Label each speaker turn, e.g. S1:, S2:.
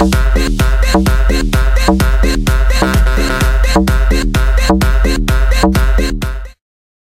S1: Música